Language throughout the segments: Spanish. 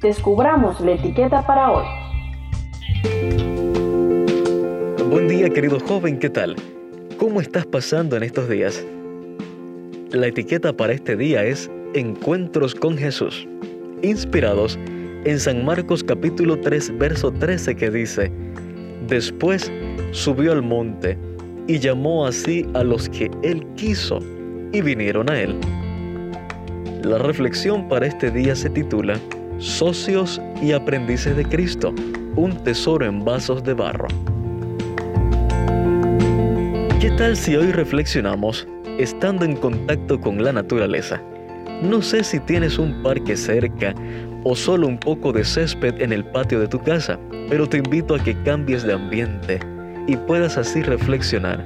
descubramos la etiqueta para hoy. Buen día querido joven, ¿qué tal? ¿Cómo estás pasando en estos días? La etiqueta para este día es Encuentros con Jesús, inspirados en San Marcos capítulo 3, verso 13 que dice, Después subió al monte y llamó así a los que él quiso y vinieron a él. La reflexión para este día se titula Socios y aprendices de Cristo, un tesoro en vasos de barro. ¿Qué tal si hoy reflexionamos estando en contacto con la naturaleza? No sé si tienes un parque cerca o solo un poco de césped en el patio de tu casa, pero te invito a que cambies de ambiente y puedas así reflexionar.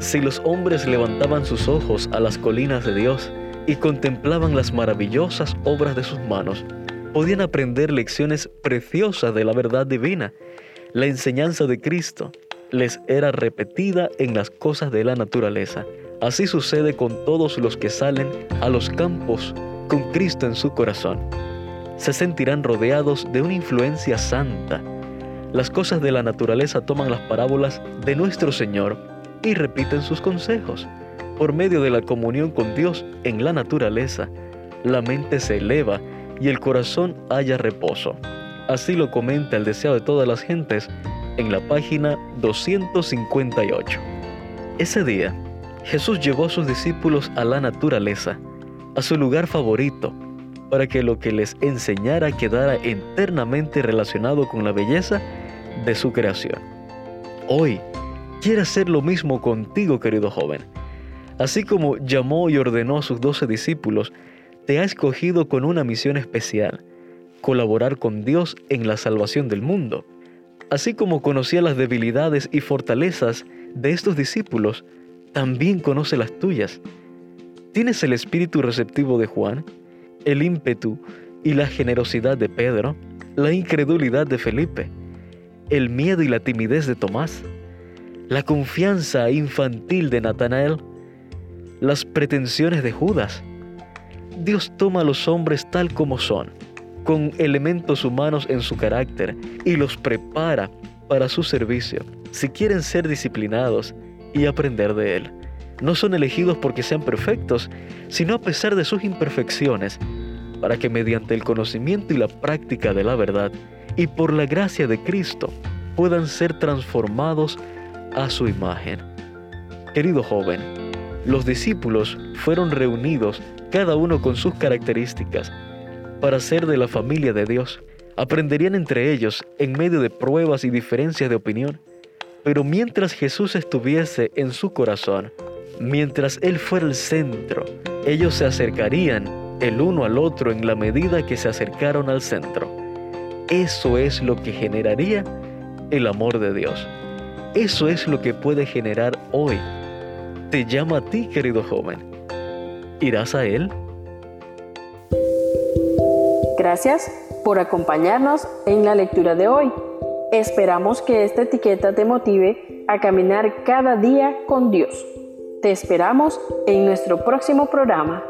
Si los hombres levantaban sus ojos a las colinas de Dios y contemplaban las maravillosas obras de sus manos, podían aprender lecciones preciosas de la verdad divina. La enseñanza de Cristo les era repetida en las cosas de la naturaleza. Así sucede con todos los que salen a los campos con Cristo en su corazón. Se sentirán rodeados de una influencia santa las cosas de la naturaleza toman las parábolas de nuestro Señor y repiten sus consejos. Por medio de la comunión con Dios en la naturaleza, la mente se eleva y el corazón halla reposo. Así lo comenta el deseo de todas las gentes en la página 258. Ese día, Jesús llevó a sus discípulos a la naturaleza, a su lugar favorito, para que lo que les enseñara quedara eternamente relacionado con la belleza de su creación. Hoy quiere hacer lo mismo contigo, querido joven. Así como llamó y ordenó a sus doce discípulos, te ha escogido con una misión especial, colaborar con Dios en la salvación del mundo. Así como conocía las debilidades y fortalezas de estos discípulos, también conoce las tuyas. ¿Tienes el espíritu receptivo de Juan? el ímpetu y la generosidad de Pedro, la incredulidad de Felipe, el miedo y la timidez de Tomás, la confianza infantil de Natanael, las pretensiones de Judas. Dios toma a los hombres tal como son, con elementos humanos en su carácter, y los prepara para su servicio, si quieren ser disciplinados y aprender de Él no son elegidos porque sean perfectos, sino a pesar de sus imperfecciones, para que mediante el conocimiento y la práctica de la verdad y por la gracia de Cristo puedan ser transformados a su imagen. Querido joven, los discípulos fueron reunidos cada uno con sus características para ser de la familia de Dios. Aprenderían entre ellos en medio de pruebas y diferencias de opinión. Pero mientras Jesús estuviese en su corazón, Mientras Él fuera el centro, ellos se acercarían el uno al otro en la medida que se acercaron al centro. Eso es lo que generaría el amor de Dios. Eso es lo que puede generar hoy. Te llama a ti, querido joven. ¿Irás a Él? Gracias por acompañarnos en la lectura de hoy. Esperamos que esta etiqueta te motive a caminar cada día con Dios. Te esperamos en nuestro próximo programa.